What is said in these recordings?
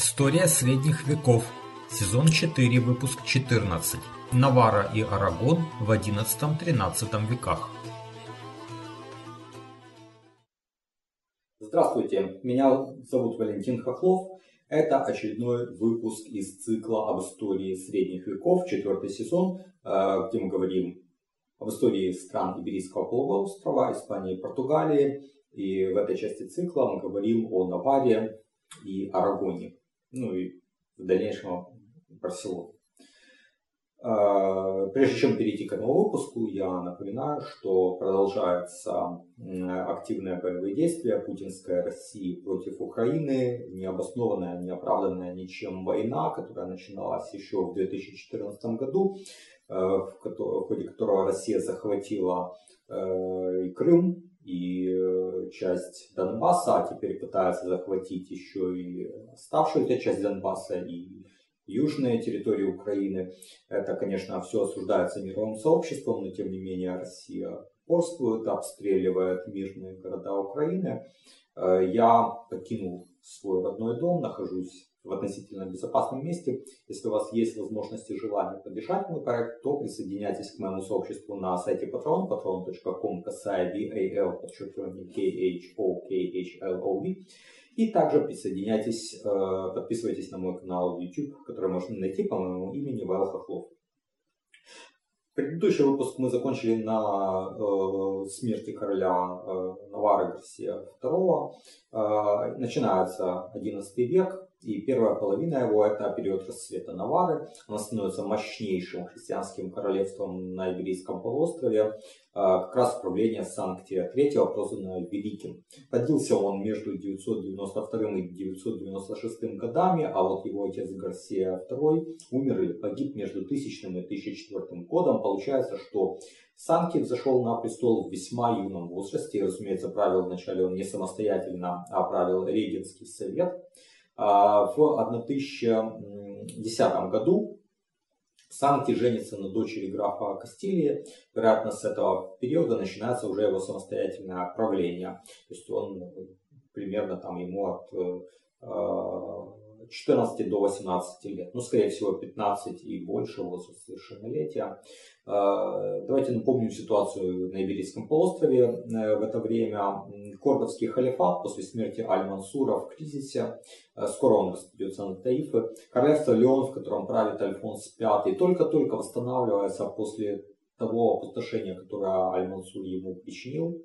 История средних веков. Сезон 4, выпуск 14. Навара и Арагон в XI-XIII веках. Здравствуйте, меня зовут Валентин Хохлов. Это очередной выпуск из цикла об истории средних веков, четвертый сезон, э, где мы говорим об истории стран Иберийского полуострова, Испании и Португалии. И в этой части цикла мы говорим о Наваре и Арагоне ну и в дальнейшем Барселону. А, прежде чем перейти к этому выпуску, я напоминаю, что продолжаются активные боевые действия путинской России против Украины, необоснованная, неоправданная ничем война, которая начиналась еще в 2014 году, э, в ходе которого Россия захватила э, и Крым, и э, часть Донбасса, а теперь пытается захватить еще и оставшуюся часть Донбасса и южные территории Украины. Это, конечно, все осуждается мировым сообществом, но тем не менее Россия упорствует, обстреливает мирные города Украины. Э, я покинул свой родной дом, нахожусь в относительно безопасном месте. Если у вас есть возможность и желание поддержать мой проект, то присоединяйтесь к моему сообществу на сайте Patreon, patreon.com, касая VAL, подчеркивание K-H-O-K-H-L-O-V. И также присоединяйтесь, э, подписывайтесь на мой канал YouTube, который можно найти по моему имени Вайл Хохлов. Предыдущий выпуск мы закончили на э, смерти короля э, Навара Гарсия II. Э, начинается XI век, и первая половина его это период расцвета Навары. Она становится мощнейшим христианским королевством на Иберийском полуострове. А, как раз правление Санктия III, прозванное Великим. Родился он между 992 и 996 годами, а вот его отец Гарсия II умер или погиб между 1000 и 1004 годом. Получается, что Санкий взошел на престол в весьма юном возрасте. Разумеется, правил вначале он не самостоятельно, а правил регенский совет. А, в 1010 году Санти женится на дочери графа Кастилии. Вероятно, с этого периода начинается уже его самостоятельное правление. То есть он примерно там ему от 14 э, до 18 лет. Ну, скорее всего, 15 и больше возраст совершеннолетия. Э, давайте напомним ситуацию на Иберийском полуострове. Э, в это время Кордовский халифат после смерти Аль-Мансура в кризисе. Э, скоро он распадется на Таифы. Королевство Леон, в котором правит Альфонс V, только-только восстанавливается после того опустошения, которое Аль-Мансур ему причинил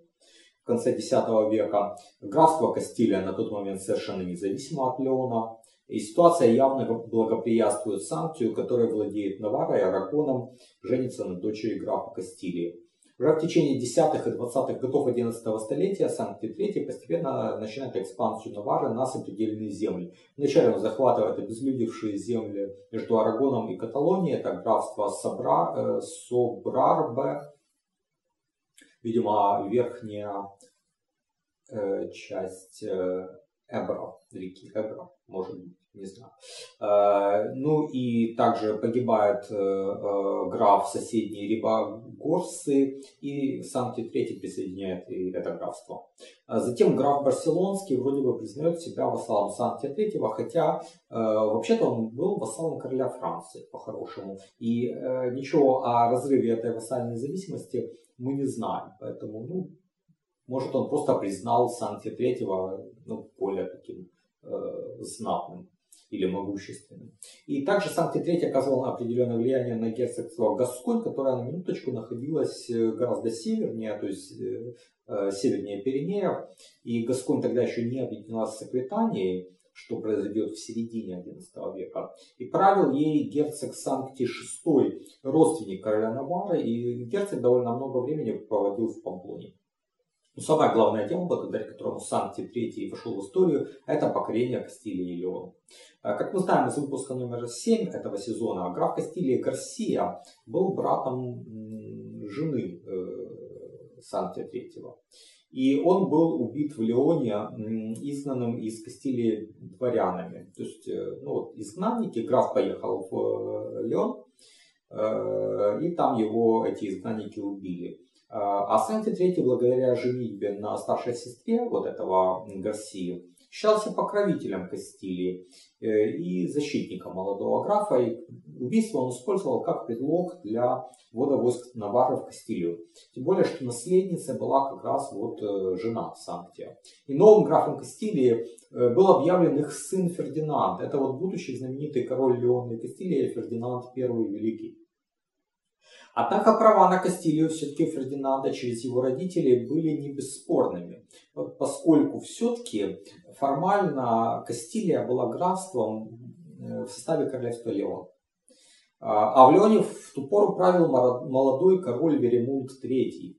в конце X века. Графство Кастилия на тот момент совершенно независимо от Леона. И ситуация явно благоприятствует Санктию, который владеет Наварой и Арагоном, женится на дочери графа Кастилии. Уже в течение 10-х и 20-х годов 11 столетия Санкт III постепенно начинает экспансию Навары на сопредельные земли. Вначале он захватывает обезлюдевшие земли между Арагоном и Каталонией, это графство Собра, э, Собрарбе, видимо, верхняя э, часть э, Эбро, реки Эбро, может быть не знаю. Э, ну и также погибает э, э, граф соседней Рибагорсы, и Санкт III присоединяет и это графство. А затем граф Барселонский вроде бы признает себя вассалом Санкт III, хотя вообще-то он был вассалом короля Франции, по-хорошему. И ничего о разрыве этой вассальной зависимости мы не знаем. Поэтому, ну, может, он просто признал Санкт III ну, более таким э, знатным или могущественным. И также Санкт-Петербург оказывал определенное влияние на герцогство Гасконь, которое на минуточку находилось э, гораздо севернее, то есть э, э, севернее Пиренеев. И Гасконь тогда еще не объединилась с Аквитанией, что произойдет в середине XI века. И правил ей герцог Санкти VI, родственник короля Навара, и герцог довольно много времени проводил в Памплоне. Но самое главное дело, благодаря которому Санкти III вошел в историю, это покорение Кастилии и Леона. А, как мы знаем из выпуска номер 7 этого сезона, граф Кастилия Гарсия был братом жены э, Санкти III. И он был убит в Леоне, изгнанным из Кастилии дворянами. То есть, э, ну, вот, изгнанники, граф поехал в э, Леон, и там его эти изгнанники убили. А Санкти III, благодаря женитьбе на старшей сестре вот этого Гарсии, считался покровителем Кастилии э, и защитником молодого графа. И убийство он использовал как предлог для ввода войск Наварры в Кастилию. Тем более, что наследницей была как раз вот э, жена Санктия. И новым графом Кастилии э, был объявлен их сын Фердинанд. Это вот будущий знаменитый король Леона Кастилии Фердинанд I Великий. Однако права на Кастилию все-таки Фердинанда через его родителей были не бесспорными, поскольку все-таки формально Кастилия была графством э, в составе королевства Леон. А, а в Леоне в ту пору правил молодой король Веремунд III.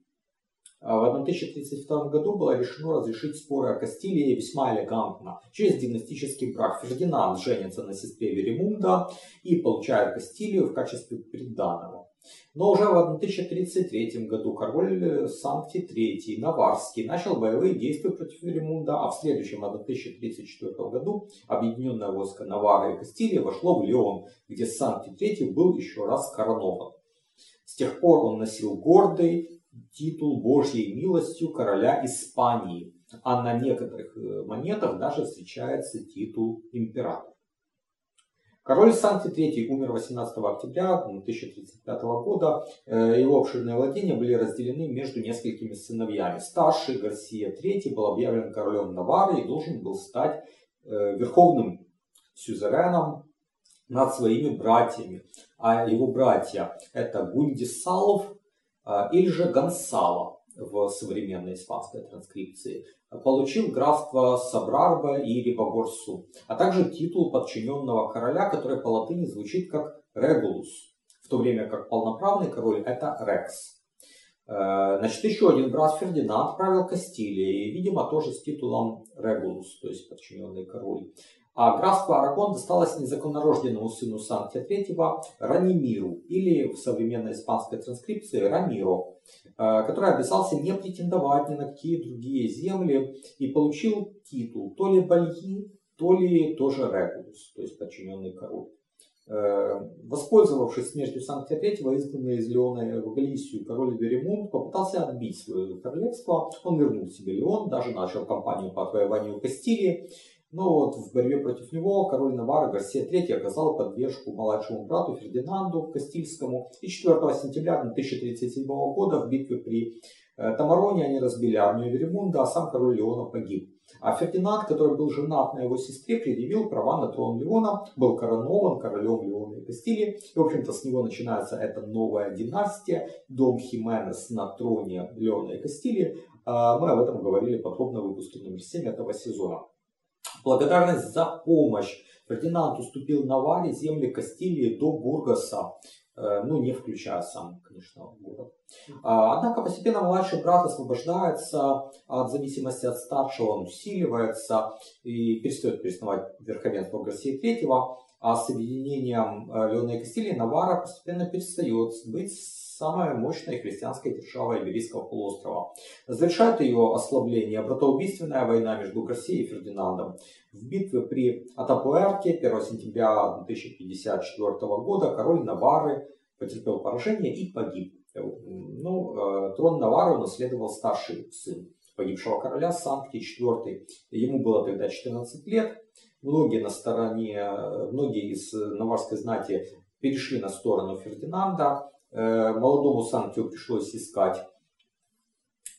А в 1032 году было решено разрешить споры о Кастилии весьма элегантно, через династический брак. Фердинанд женится на сестре Веремунда и получает Кастилию в качестве приданного. Но уже в 1033 году король Санкти III Наварский начал боевые действия против Велимунда, а в следующем 1034 году объединенное войско Навара и Кастилии вошло в Леон, где Санкти III был еще раз коронован. С тех пор он носил гордый титул Божьей милостью короля Испании, а на некоторых э, монетах даже встречается титул императора. Король Санкти III умер 18 октября 1035 года. Э, его обширные владения были разделены между несколькими сыновьями. Старший Гарсия III был объявлен королем Навары и должен был стать э, верховным сюзереном над своими братьями. А его братья это Гундисалов э, или же Гонсало в современной испанской транскрипции получил графство Сабрарба и Рибагорсу, а также титул подчиненного короля, который по латыни звучит как Регулус, в то время как полноправный король это Рекс. Э, значит, еще один брат Фердинанд правил Кастилией, видимо, тоже с титулом Регулус, то есть подчиненный король. А графство Арагон досталось незаконнорожденному сыну Санкия III Ранимиру, или в современной испанской транскрипции Рамиро, э, который обязался не претендовать ни на какие другие земли и получил титул то ли Бальи, то ли тоже Регулус, то есть подчиненный король. Э, воспользовавшись смертью Санкта III, изгнанный из Леона в Галисию, король Веремунд попытался отбить свое королевство. Он вернул себе Леон, даже начал кампанию по отвоеванию Кастилии. Но вот в борьбе против него король Навара Гарсия III оказал поддержку младшему брату Фердинанду Кастильскому. И 4 сентября 1037 года в битве при э, Тамароне они разбили армию Веремунда, а сам король Леона погиб. А Фердинанд, который был женат на его сестре, предъявил права на трон Леона, был коронован королем Леона и Кастилии. И, в общем-то, с него начинается эта новая династия, дом Хименес на троне Леона и Кастилии. А мы об этом говорили подробно в выпуске номер 7 этого сезона благодарность за помощь. Фердинанд уступил Наваре земли Кастилии до Бургаса, э, ну не включая сам, конечно, город. А, однако постепенно младший брат освобождается от зависимости от старшего, он усиливается и перестает признавать верховенство Гарсии III, а с объединением э, Леона и Кастилии Навара постепенно перестает быть самая мощная христианская держава Иберийского полуострова. Завершает ее ослабление братоубийственная война между Россией и Фердинандом. В битве при Атапуэрке 1 сентября 1054 года король Навары потерпел поражение и погиб. Ну, э, трон Навары унаследовал старший сын погибшего короля Санкти IV. Ему было тогда 14 лет. Многие на стороне, многие из наварской знати перешли на сторону Фердинанда. Э, молодому Санктию пришлось искать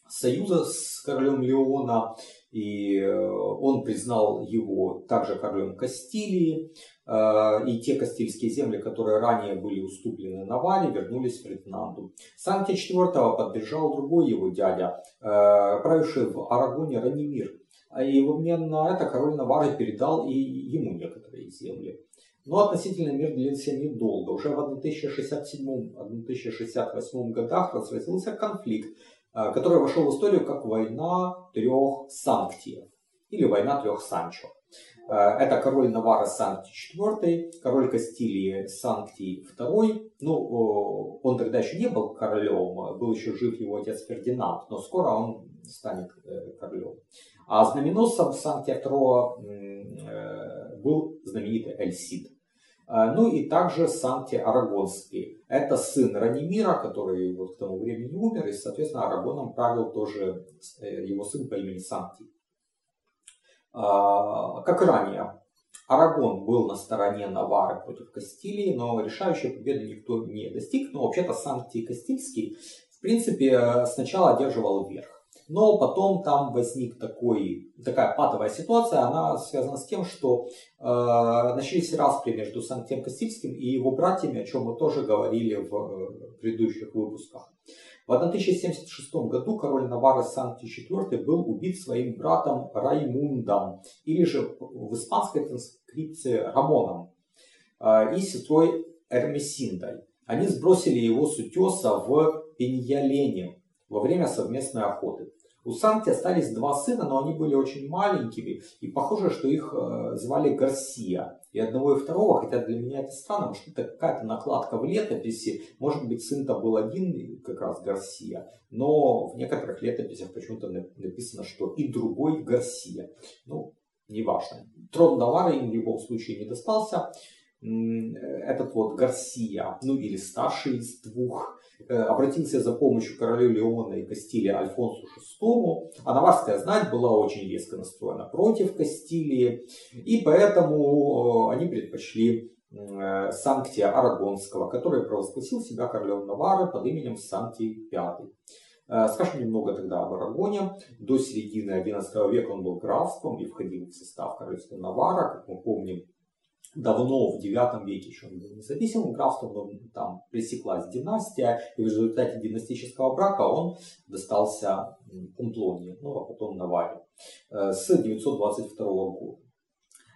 союза с королем Леона, и э, он признал его также королем Кастилии, э, и те кастильские земли, которые ранее были уступлены Наваре, вернулись Фердинанду. Санктия IV поддержал другой его дядя, правивший в Арагоне Ранимир, и в обмен на это король Навары передал и ему некоторые земли. Но относительно мир длился недолго. Уже в 1067-1068 годах разразился конфликт, э, который вошел в историю как война трех санктиев или война трех Санчо. Э, это король Навара Санкти IV, король Кастилии Санкти II. Ну, он тогда еще не был королем, был еще жив его отец Фердинанд, но скоро он станет э, королем. А знаменосцем Санктия II был знаменитый Эльсид. Ну и также Санкти Арагонский. Это сын Ранимира, который вот к тому времени умер, и, соответственно, Арагоном правил тоже его сын по имени Санкти. Как и ранее, Арагон был на стороне Навары против Кастилии, но решающей победы никто не достиг. Но вообще-то Санкти Кастильский, в принципе, сначала одерживал верх. Но потом там возник такой, такая патовая ситуация, она связана с тем, что э, начались распри между Санктем Кастильским и его братьями, о чем мы тоже говорили в э, предыдущих выпусках. В 1076 году король Навары Санкти IV был убит своим братом Раймундом, или же в испанской транскрипции Рамоном, э, и сестрой Эрмесиндой. Они сбросили его с утеса в Пеньялене во время совместной охоты. У Санти остались два сына, но они были очень маленькими, и похоже, что их э, звали Гарсия. И одного и второго, хотя для меня это странно, потому что это какая-то накладка в летописи. Может быть, сын-то был один, как раз Гарсия, но в некоторых летописях почему-то написано, что и другой Гарсия. Ну, неважно. Трон Навара им в любом случае не достался. Этот вот Гарсия, ну или старший из двух, Э, обратился за помощью королю Леона и Кастилии Альфонсу VI, а наварская знать была очень резко настроена против Кастилии, и поэтому э, они предпочли э, Санктия Арагонского, который провозгласил себя королем Навары под именем Санктий V. Скажем немного тогда об Арагоне. До середины XI века он был графством и входил в состав королевства Навара. Как мы помним, давно, в IX веке еще он был независимым графством, но там пресеклась династия, и в результате династического брака он достался Пумплонии, ну а потом Наваре, э, с 922 года.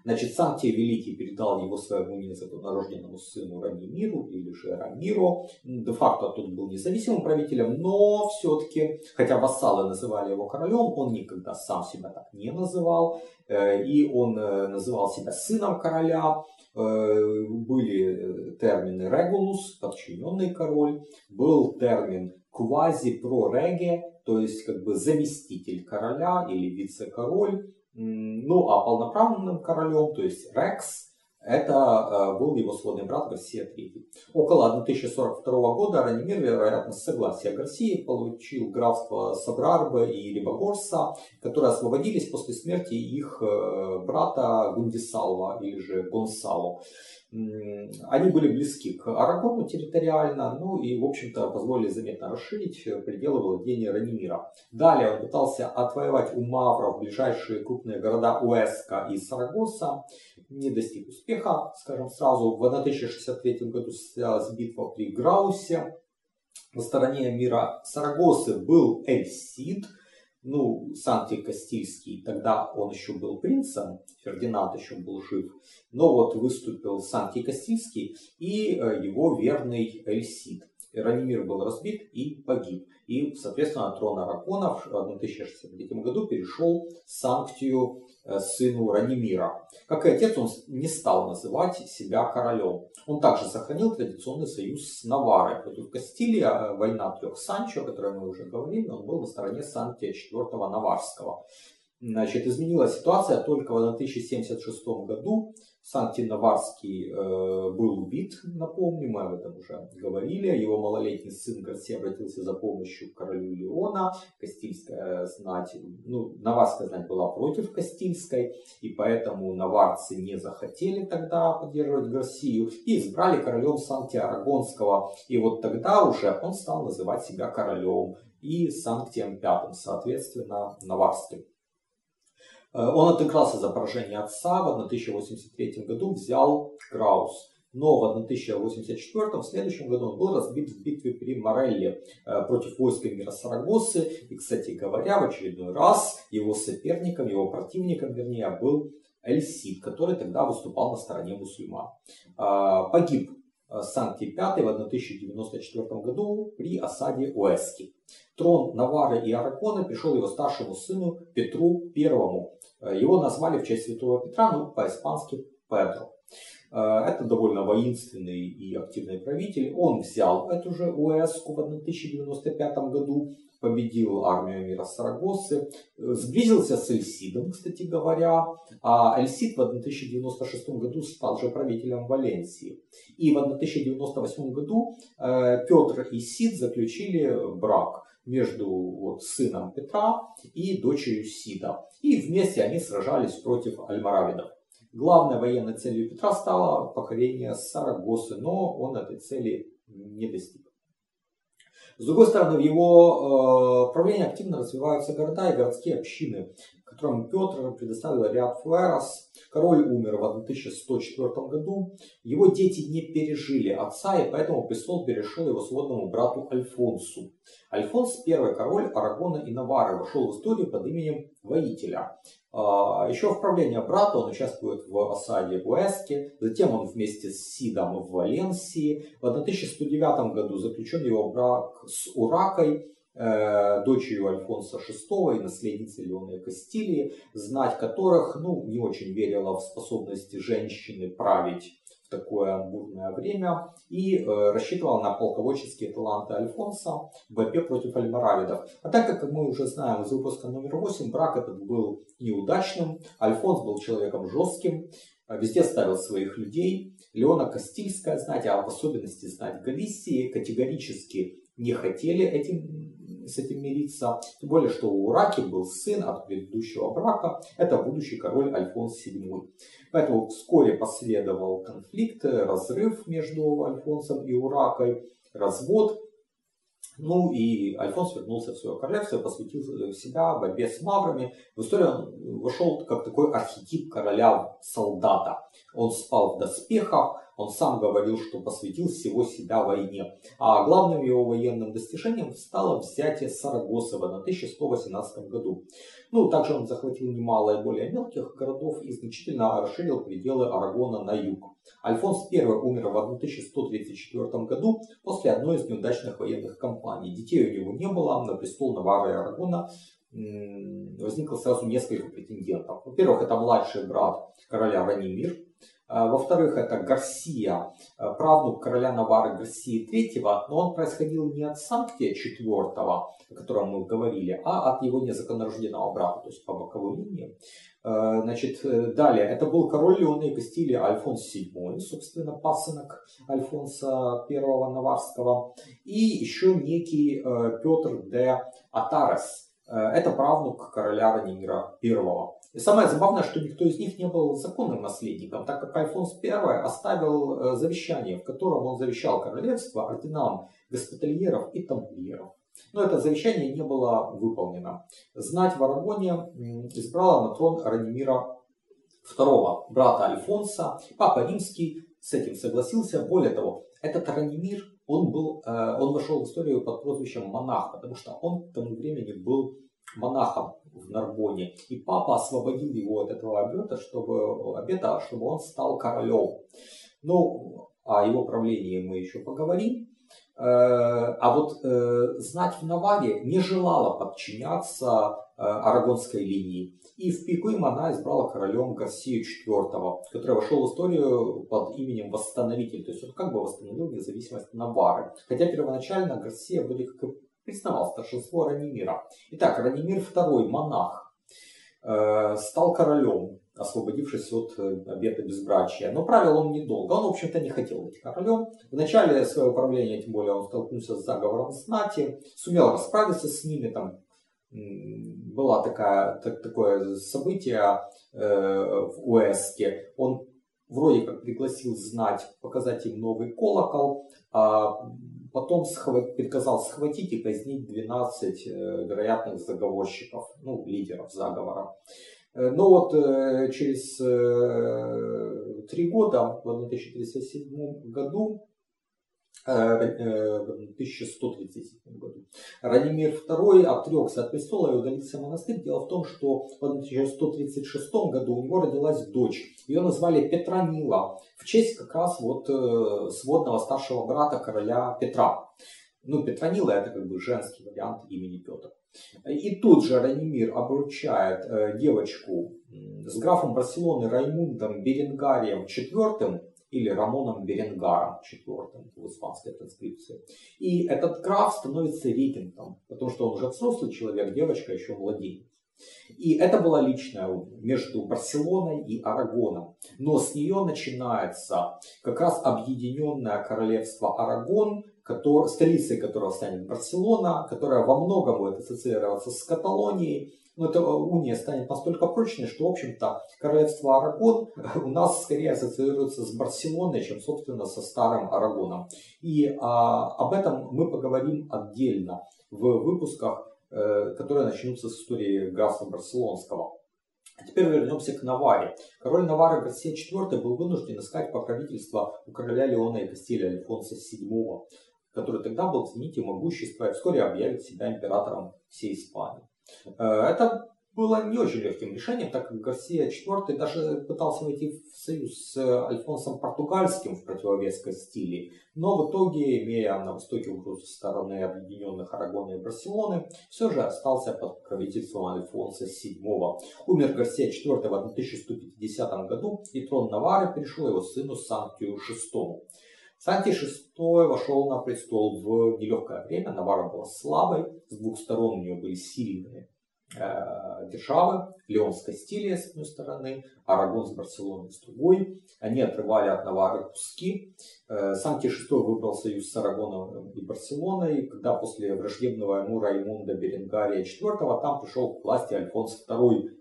Значит, Санктий Великий передал его своему незаконнорожденному сыну Ранимиру или же Рамиру. Де-факто тот был независимым правителем, но все-таки, хотя вассалы называли его королем, он никогда сам себя так не называл. Э, и он э, называл себя сыном короля. Э, были термины регулус, подчиненный король. Был термин квази-прореге, то есть как бы заместитель короля или вице-король. Ну, а полноправным королем, то есть Рекс, это э, был его сводный брат Гарсия III. Около 1042 года Ранимир, вероятно, с согласия Гарсии, получил графство Сабрарба и Рибагорса, которые освободились после смерти их э, брата Гундисалва или же Гонсало. Они были близки к Арагону территориально, ну и, в общем-то, позволили заметно расширить пределы владения Ранимира. Далее он пытался отвоевать у мавров ближайшие крупные города Уэска и Сарагоса, не достиг успеха, скажем сразу. В 1063 году состоялась битва при Граусе. На стороне мира Сарагосы был Эльсид – ну, Санкти Кастильский, тогда он еще был принцем, Фердинанд еще был жив, но вот выступил Санкти Кастильский и э, его верный Эльсид. Ранимир был разбит и погиб. И, соответственно, трон Аракона в 1063 году перешел Санктию Э, сыну Ранимира. Как и отец, он не стал называть себя королем. Он также сохранил традиционный союз с Наварой против Кастилии. А война трех Санчо, о которой мы уже говорили, он был на стороне Сантия IV Наварского. Значит, изменилась ситуация только в 1076 году. Санкт-Наварский э, был убит, напомню, мы об этом уже говорили. Его малолетний сын Гарсия обратился за помощью к королю Леона. Кастильская знать, ну, Наварская знать была против Кастильской, и поэтому наварцы не захотели тогда поддерживать Гарсию и избрали королем Санкти-Арагонского. И вот тогда уже он стал называть себя королем и Санктием Пятым, соответственно, Наварским. Э, он отыгрался за поражение отца, в 1083 году взял Краус. Но в 1084 в следующем году он был разбит в битве при Морелле э, против войска мира Сарагосы. И, кстати говоря, в очередной раз его соперником, его противником, вернее, был Эльсид, который тогда выступал на стороне мусульман. Э, погиб Санкти V в 1094 году при осаде Уэски. Трон Навары и Аракона пришел его старшему сыну Петру I. Его назвали в честь святого Петра, ну, по-испански Педро. Э, это довольно воинственный и активный правитель. Он взял эту же УЭСку в 1095 году, победил армию мира Сарагосы, сблизился с Эльсидом, кстати говоря, а Эльсид в 1096 году стал же правителем Валенсии. И в 1098 году э, Петр и Сид заключили брак между вот, сыном Петра и дочерью Сида. И вместе они сражались против альмаравидов. Главной военной целью Петра стало покорение Сарагосы, но он этой цели не достиг. С другой стороны, в его э, правлении активно развиваются города и городские общины, которым Петр предоставил ряд фуэрос. Король умер в 1104 году. Его дети не пережили отца, и поэтому престол перешел его сводному брату Альфонсу. Альфонс, первый король Арагона и Навары, вошел в историю под именем воителя. А, Еще в правлении брата он участвует в осаде Гуэски, затем он вместе с Сидом в Валенсии. В 1109 году заключен его брак с Уракой, дочерью Альфонса VI и наследницей Леоны Кастилии, знать которых ну, не очень верила в способности женщины править в такое бурное время и э, рассчитывал на полководческие таланты Альфонса в борьбе против альмаравидов. А так как мы уже знаем из выпуска номер 8, брак этот был неудачным, Альфонс был человеком жестким, э, везде ставил своих людей. Леона Кастильская знать, а в особенности знать Галисии, категорически не хотели этим с этим мириться. Тем более, что у Ураки был сын от предыдущего брака. Это будущий король Альфонс VII. Поэтому вскоре последовал конфликт, разрыв между Альфонсом и Уракой, развод. Ну и Альфонс вернулся в свое королевство и посвятил себя борьбе с маврами. В историю он вошел как такой архетип короля-солдата. Он спал в доспехах, он сам говорил, что посвятил всего себя войне. А главным его военным достижением стало взятие Сарагосы в 1118 году. Ну, также он захватил немало и более мелких городов и значительно расширил пределы Арагона на юг. Альфонс I умер в 1134 году после одной из неудачных военных кампаний. Детей у него не было, на престол Навара и Арагона возникло сразу несколько претендентов. Во-первых, это младший брат короля Ранимир, во-вторых, это Гарсия, а, правнук короля Навары Гарсии III, но он происходил не от Санктия IV, о котором мы говорили, а от его незаконнорожденного брата, то есть по боковой линии. А, значит, э, далее, это был король Леона и Кастилии Альфонс VII, собственно, пасынок Альфонса I Наварского, и еще некий э, Петр де Атарес, это правнук короля Ранимира I. И самое забавное, что никто из них не был законным наследником, так как Альфонс I оставил э, завещание, в котором он завещал королевство орденам госпитальеров и тамплиеров. Но это завещание не было выполнено. Знать в Арагоне избрала на трон Ранимира II, брата Альфонса. Папа Римский с этим согласился. Более того, этот Ранимир, он, был, э, он вошел в историю под прозвищем монах, потому что он к тому времени был монахом в Нарбоне. И папа освободил его от этого обета, чтобы, обета, чтобы он стал королем. Ну, о его правлении мы еще поговорим. Э, а вот э, знать в Наваре не желала подчиняться э, арагонской линии. И в пику им она избрала королем Гарсию IV, который вошел в историю под именем Восстановитель. То есть он как бы восстановил независимость Навары. Хотя первоначально Гарсия вроде как признавал старшинство Ранимира. Итак, Ранимир II, монах, стал королем, освободившись от э, обета безбрачия. Но правил он недолго. Он, в общем-то, не хотел быть королем. В начале своего правления, тем более, он столкнулся с заговором знати, сумел расправиться с ними, там была такая, так, такое событие э, в Уэске. Он вроде как пригласил знать показать им новый колокол, а Потом схват, приказал схватить и казнить 12 э, вероятных заговорщиков, ну, лидеров заговора. Э, но вот э, через три года, в 1337 году, в 1137 году. Ранимир II отрекся от престола и удалился в монастырь. Дело в том, что в 1136 году у него родилась дочь. Ее назвали Петронила в честь как раз вот э, сводного старшего брата короля Петра. Ну, Петронила это как бы женский вариант имени Петр. И тут же Ранимир обручает э, девочку с графом Барселоны Раймундом Беренгарием IV или Рамоном Беренгаром IV в испанской транскрипции. И этот граф становится регентом, потому что он уже взрослый человек, девочка еще младенец. И это была личная между Барселоной и Арагоном. Но с нее начинается как раз объединенное королевство Арагон, который, столицей которого станет Барселона, которая во многом будет ассоциироваться с Каталонией. Но эта уния станет настолько прочной, что, в общем-то, королевство Арагон у нас скорее ассоциируется с Барселоной, чем, собственно, со старым Арагоном. И а, об этом мы поговорим отдельно в выпусках Э, которые начнутся с истории графства Барселонского. А теперь вернемся к Наваре. Король Навары Гарсия IV был вынужден искать покровительство у короля Леона и Кастиля Альфонса VII, который тогда был в зените могущества и вскоре объявит себя императором всей Испании. Э, это было не очень легким решением, так как Гарсия IV даже пытался войти в союз с Альфонсом Португальским в противовес Кастилии, но в итоге, имея на востоке угрозу со стороны объединенных Арагона и Барселоны, все же остался под покровительством Альфонса VII. Умер Гарсия IV в 1150 году, и трон Навары перешел его сыну Сантию VI. Санти VI вошел на престол в нелегкое время. Навара была слабой, с двух сторон у нее были сильные Э, державы, Леон с Кастилией с одной стороны, Арагон с Барселоной с другой. Они отрывали от Навары куски. Э, Санти VI выбрал союз с Арагоном и Барселоной, когда после враждебного ему Раймунда Беренгария IV там пришел к власти Альфонс II,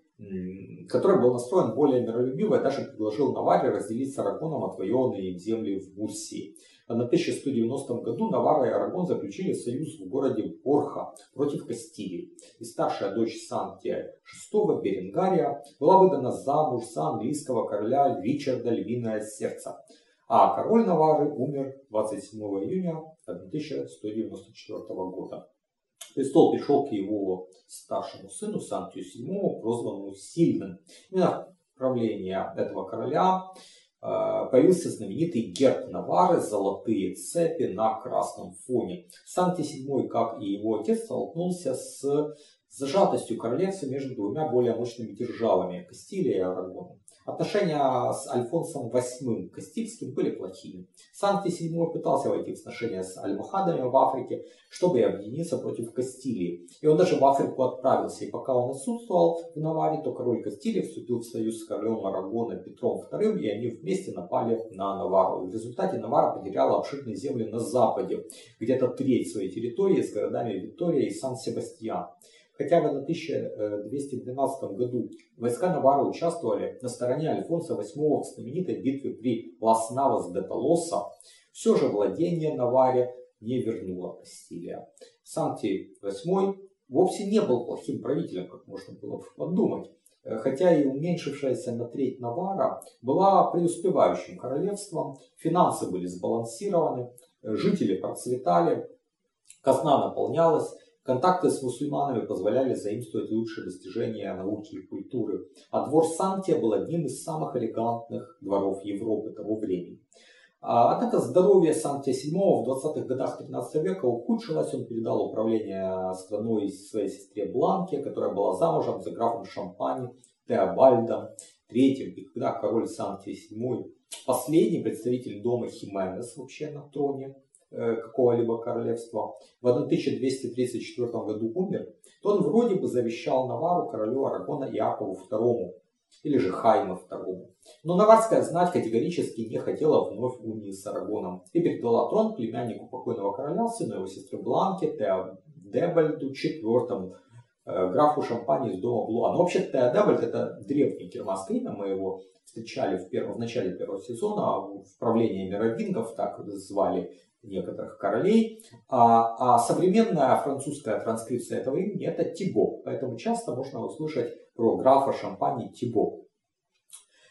который был настроен более миролюбиво и даже предложил Наваре разделить с Арагоном отвоеванные им земли в Бурсии. В 1190 году Навара и Арагон заключили союз в городе Борха против Кастилии. И старшая дочь Сантия VI Беренгария была выдана замуж за английского короля Ричарда Львиное Сердце. А король Навары умер 27 июня 1194 года. Престол пришел к его старшему сыну Сантию VII, прозванному Сильным. Именно правление этого короля Э, появился знаменитый герб Навары «Золотые цепи на красном фоне». Санти VII, как и его отец, столкнулся с зажатостью королевства между двумя более мощными державами – Кастилией и Арагоном. Отношения с Альфонсом VIII Кастильским были плохими. Санкти VII пытался войти в отношения с альмахадами в Африке, чтобы объединиться против Кастилии. И он даже в Африку отправился. И пока он отсутствовал в Наваре, то король Кастилии вступил в союз с королем Арагона Петром II, и они вместе напали на Навару. В результате Навара потеряла обширные земли на западе, где-то треть своей территории с городами Виктория и Сан-Себастьян. Хотя в 1212 году войска Навары участвовали на стороне Альфонса VIII в знаменитой битве при Лас-Навас де Толоса, все же владение Наваре не вернула Кастилия. Санти VIII вовсе не был плохим правителем, как можно было подумать. Хотя и уменьшившаяся на треть Навара была преуспевающим королевством, финансы были сбалансированы, жители процветали, казна наполнялась, Контакты с мусульманами позволяли заимствовать лучшие достижения науки и культуры, а двор Сантия был одним из самых элегантных дворов Европы того времени. А, однако здоровье Сантия VII в 20-х годах 13 века ухудшилось, он передал управление страной своей сестре Бланке, которая была замужем за графом Шампани Теобальдом III. И когда король Сантия VII, последний представитель дома Хименес вообще на троне, какого-либо королевства в 1234 году умер, то он вроде бы завещал Навару королю Арагона Иакову II или же Хайма II. Но наварская знать категорически не хотела вновь унии с Арагоном и передала трон племяннику покойного короля, сыну его сестры Бланке, Теодебальду IV, э, графу Шампани из дома Блуа. Но вообще Теодебальд это древнее германское имя, мы его встречали в, первом, в начале первого сезона, в правлении мировингов так звали некоторых королей, а, а современная французская транскрипция этого имени это Тибо, поэтому часто можно услышать про графа Шампани Тибо.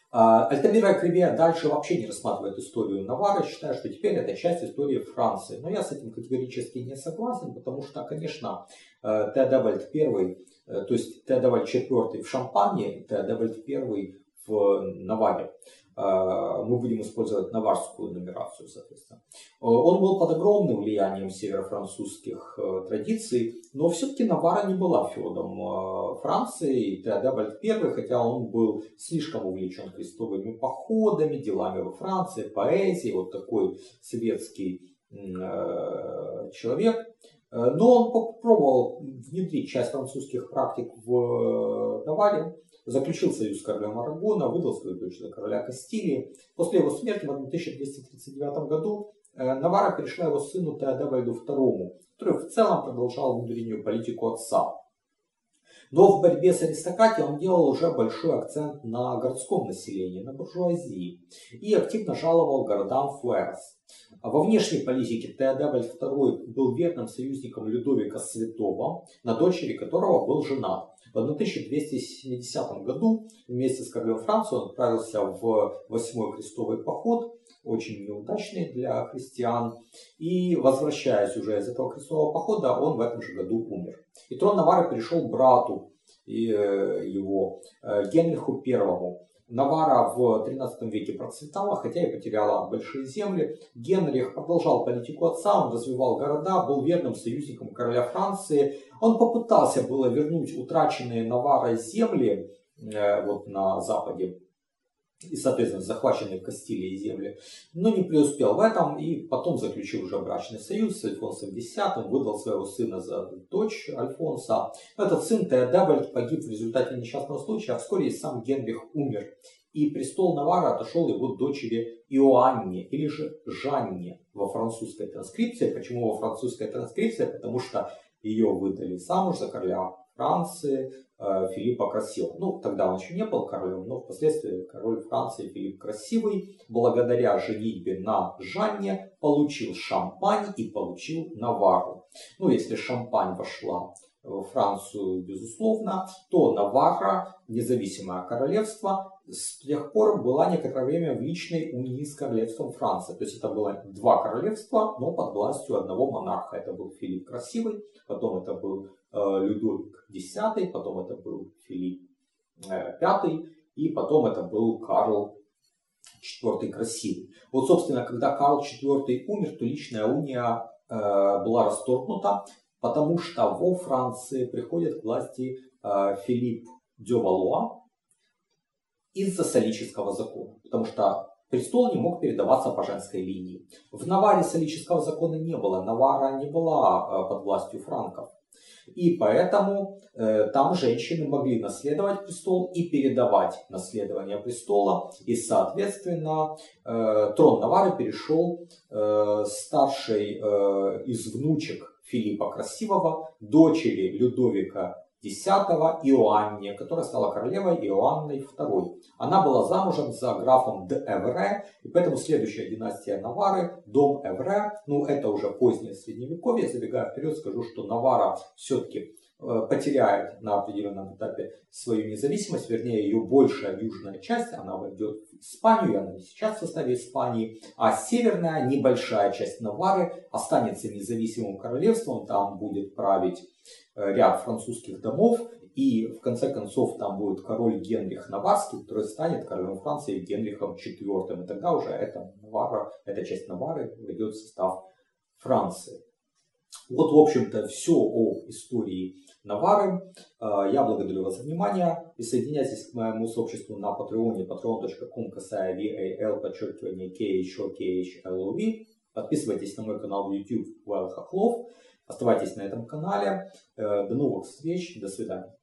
А, Альтамира Кривия дальше вообще не рассматривает историю Навара, считая, что теперь это часть истории Франции. Но я с этим категорически не согласен, потому что, конечно, э, Теодовальд I, э, то есть Теодовальд IV в Шампане, Теодовальд I в Наваре, мы будем использовать наварскую нумерацию, соответственно. Он был под огромным влиянием северофранцузских традиций, но все-таки Навара не была феодом Франции, и Теодебальд I, хотя он был слишком увлечен крестовыми походами, делами во Франции, поэзией, вот такой светский человек, Э, но он попробовал внедрить часть французских практик в Наваре, э, заключил союз с королем Арагона, выдал свою дочь за короля Кастилии. После его смерти в 1239 году э, Навара перешла его сыну Теодебальду II, который в целом продолжал внутреннюю политику отца. Но в борьбе с аристократией он делал уже большой акцент на городском населении, на буржуазии и активно жаловал городам Фуэрс. А во внешней политике Теодебальд II был верным союзником Людовика Святого, на дочери которого был женат. В 1270 году вместе с королем Франции он отправился в восьмой крестовый поход, очень неудачный для христиан. И возвращаясь уже из этого крестового похода, он в этом же году умер. И трон Навары перешел брату э, его, э, Генриху I. Навара в 13 веке процветала, хотя и потеряла большие земли. Генрих продолжал политику отца, он развивал города, был верным союзником короля Франции. Он попытался было вернуть утраченные Наварой земли э, вот на западе и, соответственно, захваченные в Кастилии земли, но не преуспел в этом и потом заключил уже брачный союз с Альфонсом X, выдал своего сына за дочь Альфонса. Этот сын Теодебальд погиб в результате несчастного случая, а вскоре и сам Генрих умер. И престол Навара отошел его дочери Иоанне или же Жанне во французской транскрипции. Почему во французской транскрипции? Потому что ее выдали замуж за короля Франции, Э, Филиппа Красивого. Ну, тогда он еще не был королем, но впоследствии король Франции Филипп Красивый, благодаря женитьбе на Жанне, получил Шампань и получил Навару. Ну, если Шампань вошла в Францию, безусловно, то Наварра, независимое королевство, с тех пор была некоторое время в личной унии с королевством Франции. То есть это было два королевства, но под властью одного монарха. Это был Филипп Красивый, потом это был Людовик X, потом это был Филипп V, э, и потом это был Карл IV Красивый. Вот, собственно, когда Карл IV умер, то личная уния э, была расторгнута, потому что во Франции приходит к власти Филипп де Валуа, из-за солического закона, потому что престол не мог передаваться по женской линии. В Наваре солического закона не было, Навара не была э, под властью франков. И поэтому э, там женщины могли наследовать престол и передавать наследование престола. И, соответственно, э, трон Навары перешел э, старшей э, из внучек Филиппа Красивого, дочери Людовика X Иоанне, которая стала королевой Иоанной II. Она была замужем за графом де Эвре, и поэтому следующая династия Навары, дом Эвре, ну это уже позднее средневековье, забегая вперед, скажу, что Навара все-таки э, потеряет на определенном этапе свою независимость, вернее ее большая южная часть, она войдет в Испанию, она сейчас в составе Испании, а северная небольшая часть Навары останется независимым королевством, там будет править ряд французских домов, и в конце концов там будет король Генрих Наварский, который станет королем Франции Генрихом IV. И тогда уже эта, Навара, эта часть Навары войдет в состав Франции. Вот, в общем-то, все о истории Навары. Э, я благодарю вас за внимание. Присоединяйтесь к моему сообществу на патреоне patreon.com касая VAL, подчеркивание KHO, Подписывайтесь на мой канал в YouTube Well Хохлов. Оставайтесь на этом канале. Э, до новых встреч. До свидания.